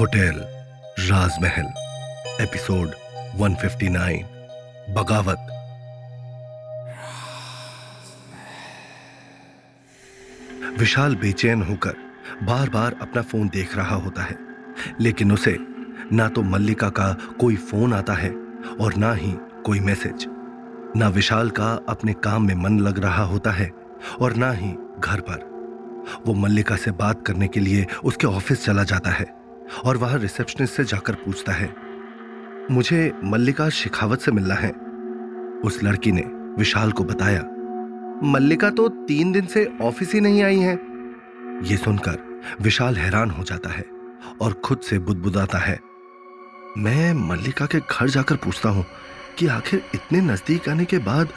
Hotel, राजमहल, episode 159 बगावत। विशाल बेचैन होकर बार बार अपना फ़ोन देख रहा होता है, लेकिन उसे ना तो मल्लिका का कोई फ़ोन आता है और ना ही कोई मैसेज। ना विशाल का अपने काम में मन लग रहा होता है और ना ही घर पर। वो मल्लिका से बात करने के लिए उसके ऑफ़िस चला जाता है और वहाँ रिसेप्शनिस्ट से जाकर पूछता है, मुझे मल्लिका शिखावत से मिलना है। उस लड़की ने विशाल को बताया, मल्लिका तो तीन दिन से ऑफ़िस ही नहीं आई है। ये सुनकर विशाल हैरान हो जाता है और खुद से बुदबुदाता है, मैं मल्लिका के घर जाकर पूछता हूँ कि आखिर इतने नज़दीक आने के बाद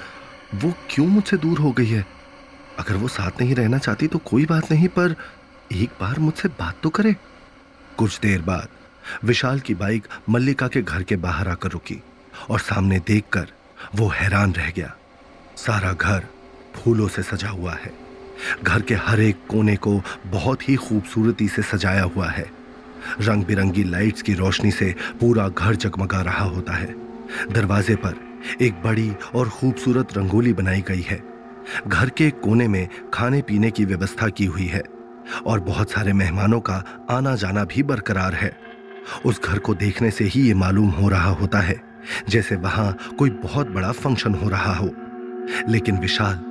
वो क्यों मुझसे दूर हो गई है? अगर वो साथ नहीं रहना चाहती तो कोई बात नहीं, पर एक बार मुझसे बात तो करे। कुछ देर बाद विशाल की बाइक मल्लिका के घर के बाहर आकर रुकी और सामने देखकर वो हैरान रह गया। सारा घर फूलों से सजा हुआ है। घर के हर एक कोने को बहुत ही खूबसूरती से सजाया हुआ है। रंग बिरंगी लाइट्स की रोशनी से पूरा घर जगमगा रहा होता है। दरवाजे पर एक बड़ी और खूबसूरत रंगोली बनाई गई है। घर के कोने में खाने पीने की व्यवस्था की हुई है और बहुत सारे मेहमानों का आना जाना भी बरकरार है। उस घर को देखने से ही ये मालूम हो रहा होता है, जैसे वहाँ कोई बहुत बड़ा फ़ंक्शन हो रहा हो। लेकिन विशाल,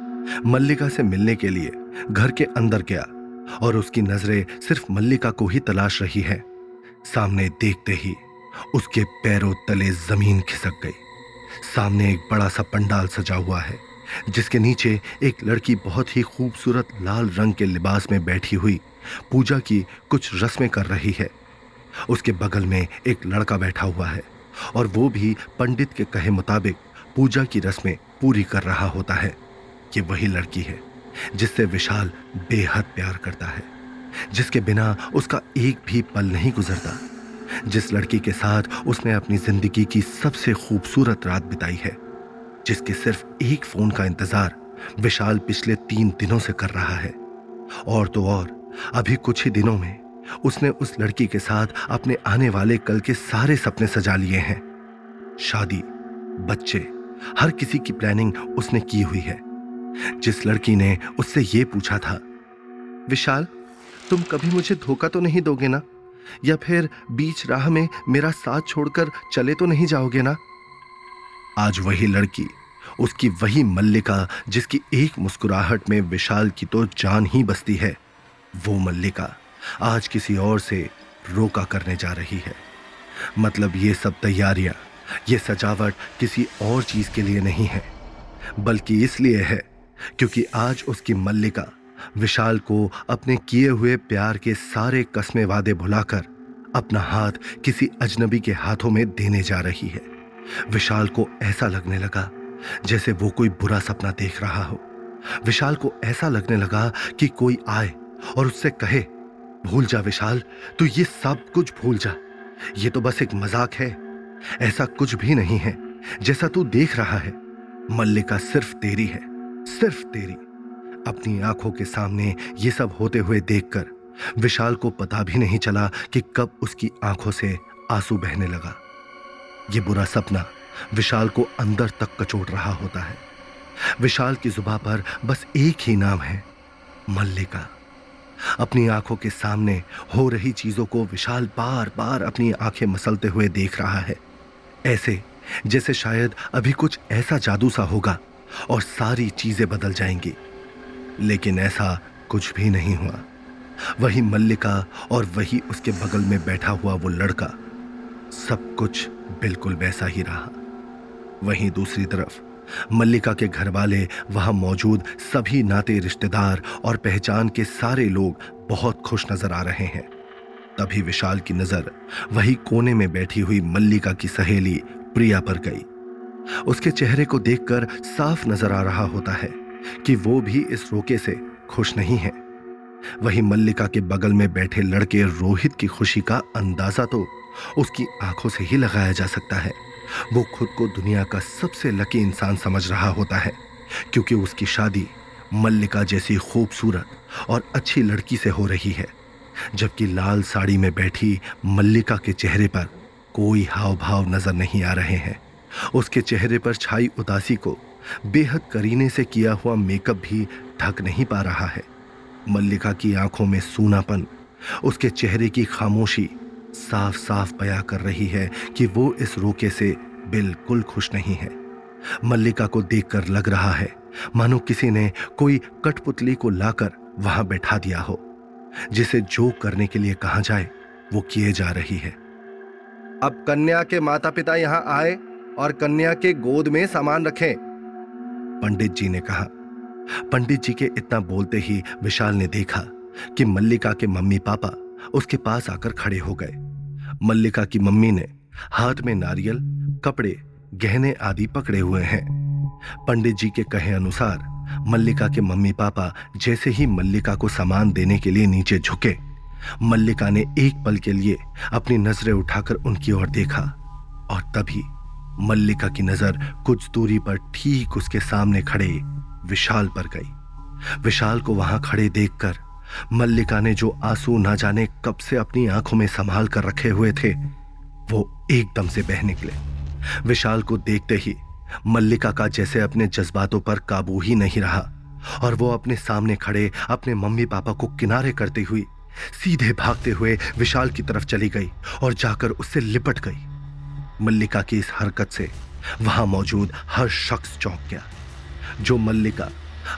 मल्लिका से मिलने के लिए घर के अंदर गया और उसकी नज़रें सिर्फ़ मल्लिका को ही तलाश रही है। सामने देखते ही उसके पैरों तले ज़मीन खिसक गई। सामने एक बड़ा सा पंडाल सजा हुआ है। जिसके नीचे एक लड़की बहुत ही खूबसूरत लाल रंग के लिबास में बैठी हुई पूजा की कुछ रस्में कर रही है। उसके बगल में एक लड़का बैठा हुआ है और वो भी पंडित के कहे मुताबिक पूजा की रस्में पूरी कर रहा होता है कि वही लड़की है, जिससे विशाल बेहद प्यार करता है, जिसके बिना उसका एक भी पल नहीं गुजरता, जिस लड़की के साथ उसने अपनी ज़िंदगी की सबसे खूबसूरत रात बिताई है। जिसके सिर्फ़ एक फ़ोन का इंतज़ार विशाल पिछले तीन दिनों से कर रहा है। और तो और, अभी कुछ ही दिनों में उसने उस लड़की के साथ अपने आने वाले कल के सारे सपने सजा लिए हैं। शादी, बच्चे, हर किसी की प्लानिंग उसने की हुई है। जिस लड़की ने उससे यह पूछा था, विशाल, तुम कभी मुझे धोखा तो नहीं दोगे ना? या फिर बीच राह में मेरा साथ छोड़कर चले तो नहीं जाओगे ना? आज वही लड़की उसकी वही मल्लिका, जिसकी एक मुस्कुराहट में विशाल की तो जान ही बसती है, वो मल्लिका आज किसी और से रोका करने जा रही है। मतलब ये सब तैयारियाँ, ये सजावट किसी और चीज़ के लिए नहीं है, बल्कि इसलिए है क्योंकि आज उसकी मल्लिका विशाल को अपने किए हुए प्यार के सारे कस्मे वादे भुलाकर अपना हाथ किसी अजनबी के हाथों में देने जा रही है। विशाल को ऐसा लगने लगा जैसे वो कोई बुरा सपना देख रहा हो। विशाल को ऐसा लगने लगा कि कोई आए और उससे कहे, भूल जा विशाल, तू ये सब कुछ भूल जा। ये तो बस एक मज़ाक है। ऐसा कुछ भी नहीं है। जैसा तू देख रहा है, मल्लिका सिर्फ़ तेरी है, सिर्फ़ तेरी। अपनी आँखों के सामने ये सब होते हुए देखकर विशाल को पता भी नहीं चला कि कब उसकी आँखों से आँसू बहने लगा। ये बुरा सपना विशाल को अंदर तक कचोट रहा होता है। विशाल की जुबा पर बस एक ही नाम है, मल्लिका। अपनी आँखों के सामने हो रही चीज़ों को विशाल बार बार अपनी आँखें मसलते हुए देख रहा है। ऐसे, जैसे शायद अभी कुछ ऐसा जादू सा होगा और सारी चीज़ें बदल जाएँगी। लेकिन ऐसा कुछ भी नहीं हुआ। वही मल्लिका और वही उसके बगल में बैठा हुआ वो लड़का, सब कुछ बिल्कुल वैसा ही रहा। वहीं दूसरी तरफ़। मल्लिका के घर वाले वहाँ मौजूद सभी नाते रिश्तेदार और पहचान के सारे लोग बहुत खुश नज़र आ रहे हैं। तभी विशाल की नज़र वही कोने में बैठी हुई मल्लिका की सहेली प्रिया पर गई। उसके चेहरे को देखकर साफ़ नज़र आ रहा होता है कि वो भी इस रोके से खुश नहीं है। वही मल्लिका के बगल में बैठे लड़के रोहित की खुशी का अंदाज़ा तो उसकी आँखों से ही लगाया जा सकता है। वो खुद को दुनिया का सबसे लकी इंसान समझ रहा होता है, क्योंकि उसकी शादी मल्लिका जैसी खूबसूरत और अच्छी लड़की से हो रही है, जबकि लाल साड़ी में बैठी मल्लिका के चेहरे पर कोई हाव भाव नज़र नहीं आ रहे हैं। उसके चेहरे पर छाई उदासी को बेहद करीने से किया हुआ मेकअप भी ढक नहीं पा रहा है। मल्लिका की आँखों में सूनापन, उसके चेहरे की खामोशी साफ़ साफ़ बया कर रही है कि वो इस रोके से बिल्कुल खुश नहीं है। मल्लिका को देखकर लग रहा है, मानो किसी ने कोई कठपुतली को लाकर वहाँ बैठा दिया हो। जिसे जो करने के लिए कहा जाए, वो किए जा रही है। अब कन्या के माता पिता यहाँ आए और कन्या के गोद में सामान रखें। पंडित जी ने कहा। पंडित जी के इतना बोलते ही विशाल ने देखा कि मल्लिका के मम्मी पापा उसके पास आकर खड़े हो गए। मल्लिका की मम्मी ने हाथ में नारियल कपड़े गहने आदि पकड़े हुए हैं। पंडित जी के कहे अनुसार, मल्लिका के मम्मी पापा जैसे ही मल्लिका को सामान देने के लिए नीचे झुके, मल्लिका ने एक पल के लिए अपनी नज़रें उठाकर उनकी ओर देखा और तभी मल्लिका की नज़र कुछ दूरी पर ठीक उसके सामने खड़े विशाल पर गई। विशाल को वहाँ खड़े देखकर मल्लिका ने जो आँसू ना जाने कब से अपनी आँखों में संभाल कर रखे हुए थे, वो एकदम से बह निकले। विशाल को देखते ही मल्लिका का जैसे अपने जज्बातों पर काबू ही नहीं रहा और वो अपने सामने खड़े अपने मम्मी पापा को किनारे करती हुई सीधे भागते हुए विशाल की तरफ़ चली गई और जाकर उससे लिपट गई। मल्लिका की इस हरकत से वहाँ मौजूद हर शख्स चौंक गया, जो मल्लिका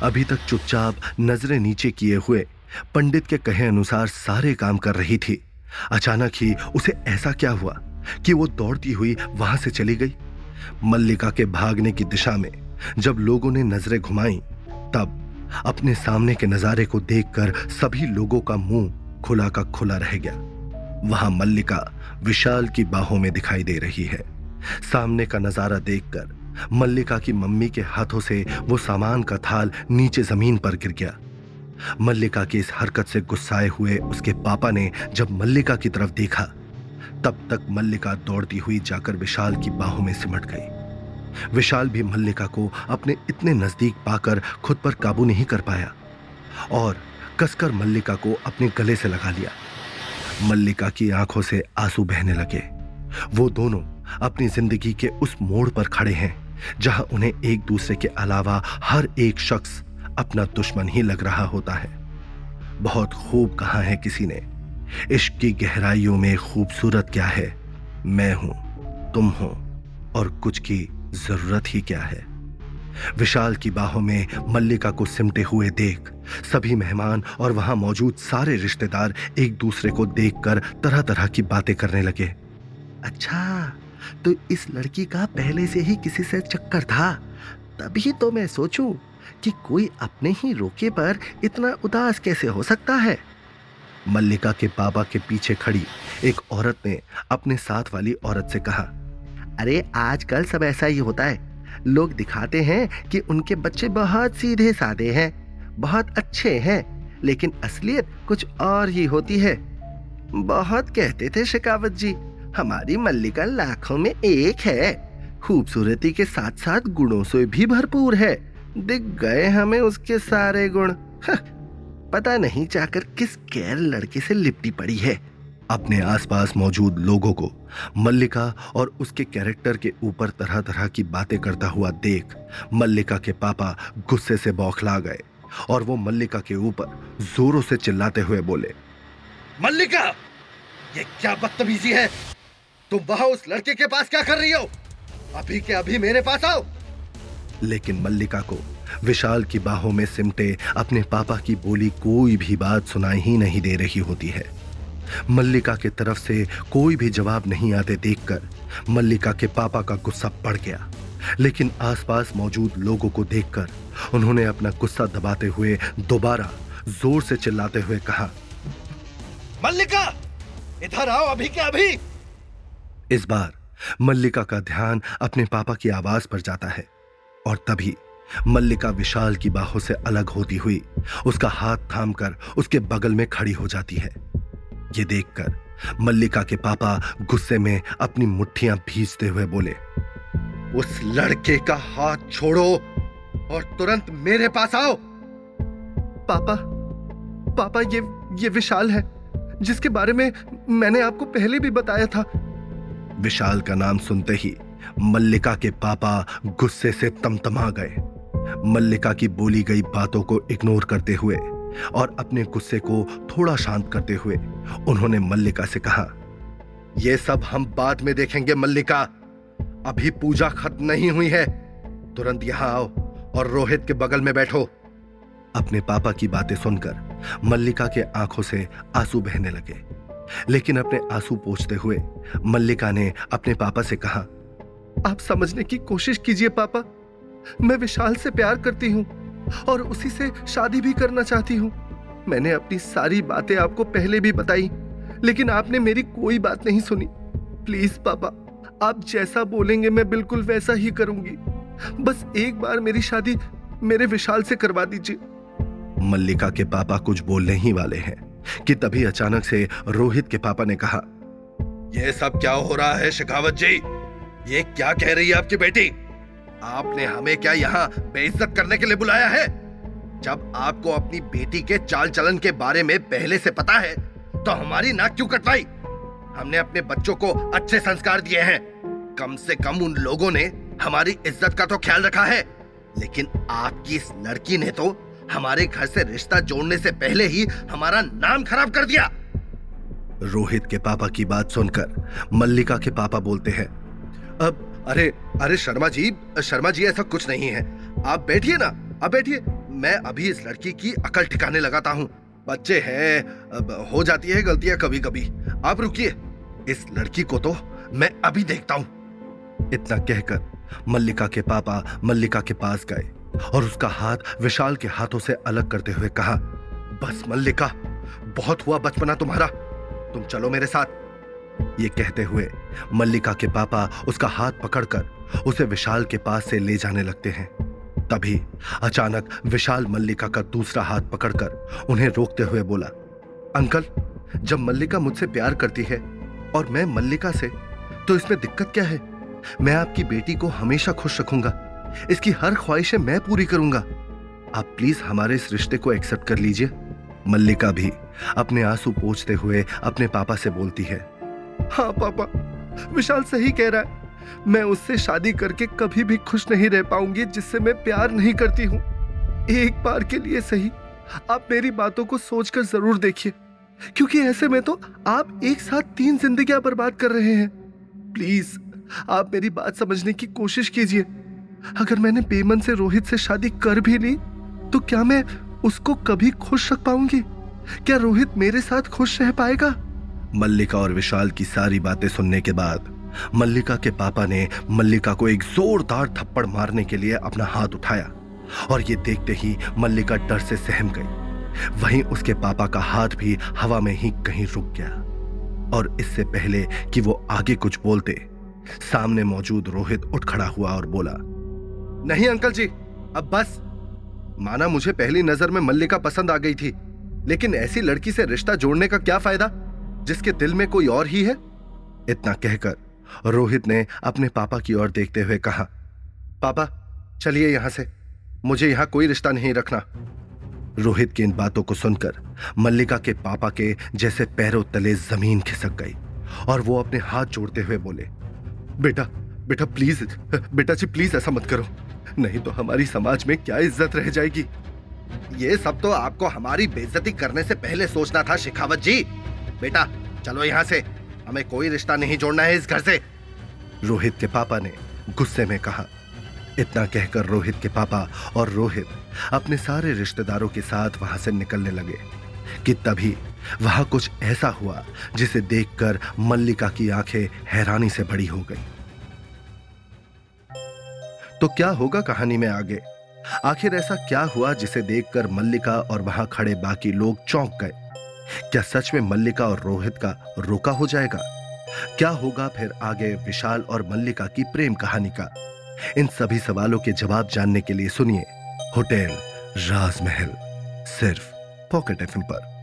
अभी तक चुपचाप नज़रें नीचे किए हुए पंडित के कहे अनुसार सारे काम कर रही थी। अचानक ही उसे ऐसा क्या हुआ? कि वो दौड़ती हुई वहाँ से चली गई। मल्लिका के भागने की दिशा में जब लोगों ने नज़रें घुमाई, तब अपने सामने के नजारे को देखकर सभी लोगों का मुँह खुला का खुला रह गया। वहाँ मल्लिका विशाल की बाहों में दिखाई दे रही है। सामने का नज़ारा देखकर मल्लिका की मम्मी के हाथों से वो सामान का थाल नीचे ज़मीन पर गिर गया। मल्लिका की इस हरकत से गुस्साए हुए उसके पापा ने जब मल्लिका की तरफ़ देखा तब तक मल्लिका दौड़ती हुई जाकर विशाल की बाहों में सिमट गई। विशाल भी मल्लिका को अपने इतने नज़दीक पाकर खुद पर काबू नहीं कर पाया और कसकर मल्लिका को अपने गले से लगा लिया। मल्लिका की आँखों से आँसू बहने लगे। वो दोनों अपनी ज़िंदगी के उस मोड़ पर खड़े हैं, जहाँ उन्हें एक दूसरे के अलावा हर एक शख्स अपना दुश्मन ही लग रहा होता है। बहुत खूब कहा है किसी ने। इश्क की गहराइयों में खूबसूरत क्या है? मैं हूँ, तुम हो, और कुछ की ज़रूरत ही क्या है? विशाल की बाहों में मल्लिका को सिमटे हुए देख, सभी मेहमान और वहाँ मौजूद सारे रिश्तेदार एक दूसरे को देखकर तरह तरह की बातें करने लगे। अच्छा तो इस लड़की का पहले से ही किसी से चक्कर था? तभी तो मैं सोचूं कि कोई अपने ही रोके पर इतना उदास कैसे हो सकता है? मल्लिका के बाबा के पीछे खड़ी एक औरत ने अपने साथ वाली औरत से कहा, अरे, आजकल सब ऐसा ही होता है। लोग दिखाते हैं कि उनके बच्चे बहुत सीधे साधे हैं, बहुत अच्छे हैं, लेकिन असलियत कुछ और ही होती है। बहुत कहते थे शिकावत जी, हमारी मल्लिका लाखों में एक है। खूबसूरती के साथ साथ गुणों से भी भरपूर है। दिख गए हमें उसके सारे गुण। पता नहीं चाहकर किस गैर लड़के से लिपटी पड़ी है। अपने आसपास मौजूद लोगों को मल्लिका और उसके कैरेक्टर के ऊपर तरह तरह की बातें करता हुआ देख मल्लिका के पापा गुस्से से बौखला गए और वो मल्लिका के ऊपर जोरों से चिल्लाते हुए बोले, मल्लिका, ये क्या बदतमीजी है? तुम वहाँ उस लड़के के पास क्या कर रही हो? अभी के अभी मेरे पास आओ! लेकिन मल्लिका को विशाल की बाहों में सिमटे अपने पापा की बोली कोई भी बात सुनाई ही नहीं दे रही होती है। मल्लिका की तरफ़ से कोई भी जवाब नहीं आते देखकर मल्लिका के पापा का गुस्सा बढ़ गया। लेकिन आसपास मौजूद लोगों को देखकर उन्होंने अपना गुस्सा दबाते हुए दोबारा ज़ोर से चिल्लाते हुए कहा मल्लिका इधर आओ अभी के अभी। इस बार मल्लिका का ध्यान अपने पापा की आवाज़ पर जाता है और तभी मल्लिका विशाल की बाहों से अलग होती हुई उसका हाथ थामकर उसके बगल में खड़ी हो जाती है। ये देखकर मल्लिका के पापा गुस्से में अपनी मुट्ठियाँ भीजते हुए बोले उस लड़के का हाथ छोड़ो और तुरंत मेरे पास आओ! पापा पापा ये ये विशाल है जिसके बारे में मैंने आपको पहले भी बताया था। विशाल का नाम सुनते ही मल्लिका के पापा गुस्से से तमतमा गए। मल्लिका की बोली गई बातों को इग्नोर करते हुए और अपने गुस्से को थोड़ा शांत करते हुए उन्होंने मल्लिका से कहा यह सब हम बाद में देखेंगे मल्लिका। अभी पूजा खत्म नहीं हुई है। तुरंत यहाँ आओ और रोहित के बगल में बैठो। अपने पापा की बातें सुनकर मल्लिका के आँखों से आँसू बहने लगे। लेकिन अपने आँसू पोछते हुए मल्लिका ने अपने पापा से कहा, आप समझने की कोशिश कीजिए, पापा। मैं विशाल से प्यार करती हूँ और उसी से शादी भी करना चाहती हूँ। मैंने अपनी सारी बातें आपको पहले भी बताई, लेकिन आपने मेरी कोई बात नहीं सुनी। प्लीज़ पापा, आप जैसा बोलेंगे मैं बिल्कुल वैसा ही करूँगी। बस एक बार मेरी शादी मेरे विशाल से करवा दीजिए। मल्लिका के पापा कुछ बोलने ही वाले हैं, कि तभी अचानक से रोहित के पापा ने कहा यह सब क्या हो रहा है, शेखावत जी? ये क्या कह रही है आपकी बेटी? आपने हमें क्या यहाँ बेइज्जत करने के लिए बुलाया है? जब आपको अपनी बेटी के चाल चलन के बारे में पहले से पता है तो हमारी नाक क्यों कटवाई? हमने अपने बच्चों को अच्छे संस्कार दिए हैं। कम से कम उन लोगों ने हमारी इज़्ज़त का तो ख्याल रखा है। लेकिन आपकी इस लड़की ने तो हमारे घर से रिश्ता जोड़ने से पहले ही हमारा नाम खराब कर दिया। रोहित के पापा की बात सुनकर मल्लिका के पापा बोलते हैं, अब अरे अरे शर्मा जी शर्मा जी, ऐसा कुछ नहीं है। आप बैठिए ना अब बैठिए। मैं अभी इस लड़की की अकल ठिकाने लगाता हूँ। बच्चे हैं हो जाती है गलतियाँ कभी कभी आप रुकिए। इस लड़की को तो मैं अभी देखता हूँ। इतना कहकर मल्लिका के पापा मल्लिका के पास गए और उसका हाथ विशाल के हाथों से अलग करते हुए कहा, बस मल्लिका, बहुत हुआ बचपना तुम्हारा। तुम चलो मेरे साथ। ये कहते हुए मल्लिका के पापा उसका हाथ पकड़कर उसे विशाल के पास से ले जाने लगते हैं। तभी अचानक विशाल मल्लिका का दूसरा हाथ पकड़कर उन्हें रोकते हुए बोला, अंकल, जब मल्लिका मुझसे प्यार करती है और मैं मल्लिका से तो इसमें दिक्कत क्या है? मैं आपकी बेटी को हमेशा खुश रखूँगा। इसकी हर ख्वाहिशें मैं पूरी करूँगा। आप प्लीज़ हमारे इस रिश्ते को एक्सेप्ट कर लीजिए। मल्लिका भी अपने आँसू पोछते हुए अपने पापा से बोलती है हाँ पापा। विशाल सही कह रहा है। मैं उससे शादी करके कभी भी खुश नहीं रह पाऊँगी, जिससे मैं प्यार नहीं करती हूँ। एक बार के लिए सही। आप मेरी बातों को सोचकर ज़रूर देखिए। क्योंकि ऐसे में तो आप एक साथ तीन जिंदगियाँ बर्बाद कर रहे हैं। प्लीज़, आप मेरी बात समझने की कोशिश कीजिए। अगर मैंने पेमन से रोहित से शादी कर भी ली तो क्या मैं उसको कभी खुश रख पाऊँगी? क्या रोहित मेरे साथ खुश रह पाएगा? मल्लिका और विशाल की सारी बातें सुनने के बाद मल्लिका के पापा ने मल्लिका को एक जोरदार थप्पड़ मारने के लिए अपना हाथ उठाया और ये देखते ही मल्लिका डर से सहम गई। वहीं उसके पापा का हाथ भी हवा में ही कहीं रुक गया और इससे पहले कि वो आगे कुछ बोलते, सामने मौजूद रोहित उठ खड़ा हुआ और बोला, नहीं अंकल जी, अब बस। माना मुझे पहली नज़र में मल्लिका पसंद आ गई थी, लेकिन ऐसी लड़की से रिश्ता जोड़ने का क्या फ़ायदा? जिसके दिल में कोई और ही है? इतना कहकर रोहित ने अपने पापा की ओर देखते हुए कहा, पापा, चलिए यहाँ से। मुझे यहाँ कोई रिश्ता नहीं रखना। रोहित की इन बातों को सुनकर मल्लिका के पापा के जैसे पैरों तले ज़मीन खिसक गई और वो अपने हाथ जोड़ते हुए बोले, बेटा बेटा प्लीज़, बेटा जी प्लीज़ ऐसा मत करो। नहीं तो हमारी समाज में क्या इज़्ज़त रह जाएगी? ये सब तो आपको हमारी बेइज्जती करने से पहले सोचना था, शेखावत जी। बेटा चलो यहाँ से। हमें कोई रिश्ता नहीं जोड़ना है इस घर से। रोहित के पापा ने गुस्से में कहा। इतना कहकर रोहित के पापा और रोहित अपने सारे रिश्तेदारों के साथ वहाँ से निकलने लगे कि तभी वहाँ कुछ ऐसा हुआ जिसे देखकर मल्लिका की आँखें हैरानी से बड़ी हो गई। तो क्या होगा कहानी में आगे? आखिर ऐसा क्या हुआ जिसे देखकर मल्लिका और वहाँ खड़े बाकी लोग चौंक गए? क्या सच में मल्लिका और रोहित का रोका हो जाएगा? क्या होगा फिर आगे विशाल और मल्लिका की प्रेम कहानी का? इन सभी सवालों के जवाब जानने के लिए सुनिए होटल राजमहल, सिर्फ़ पॉकेट एफ़ पर।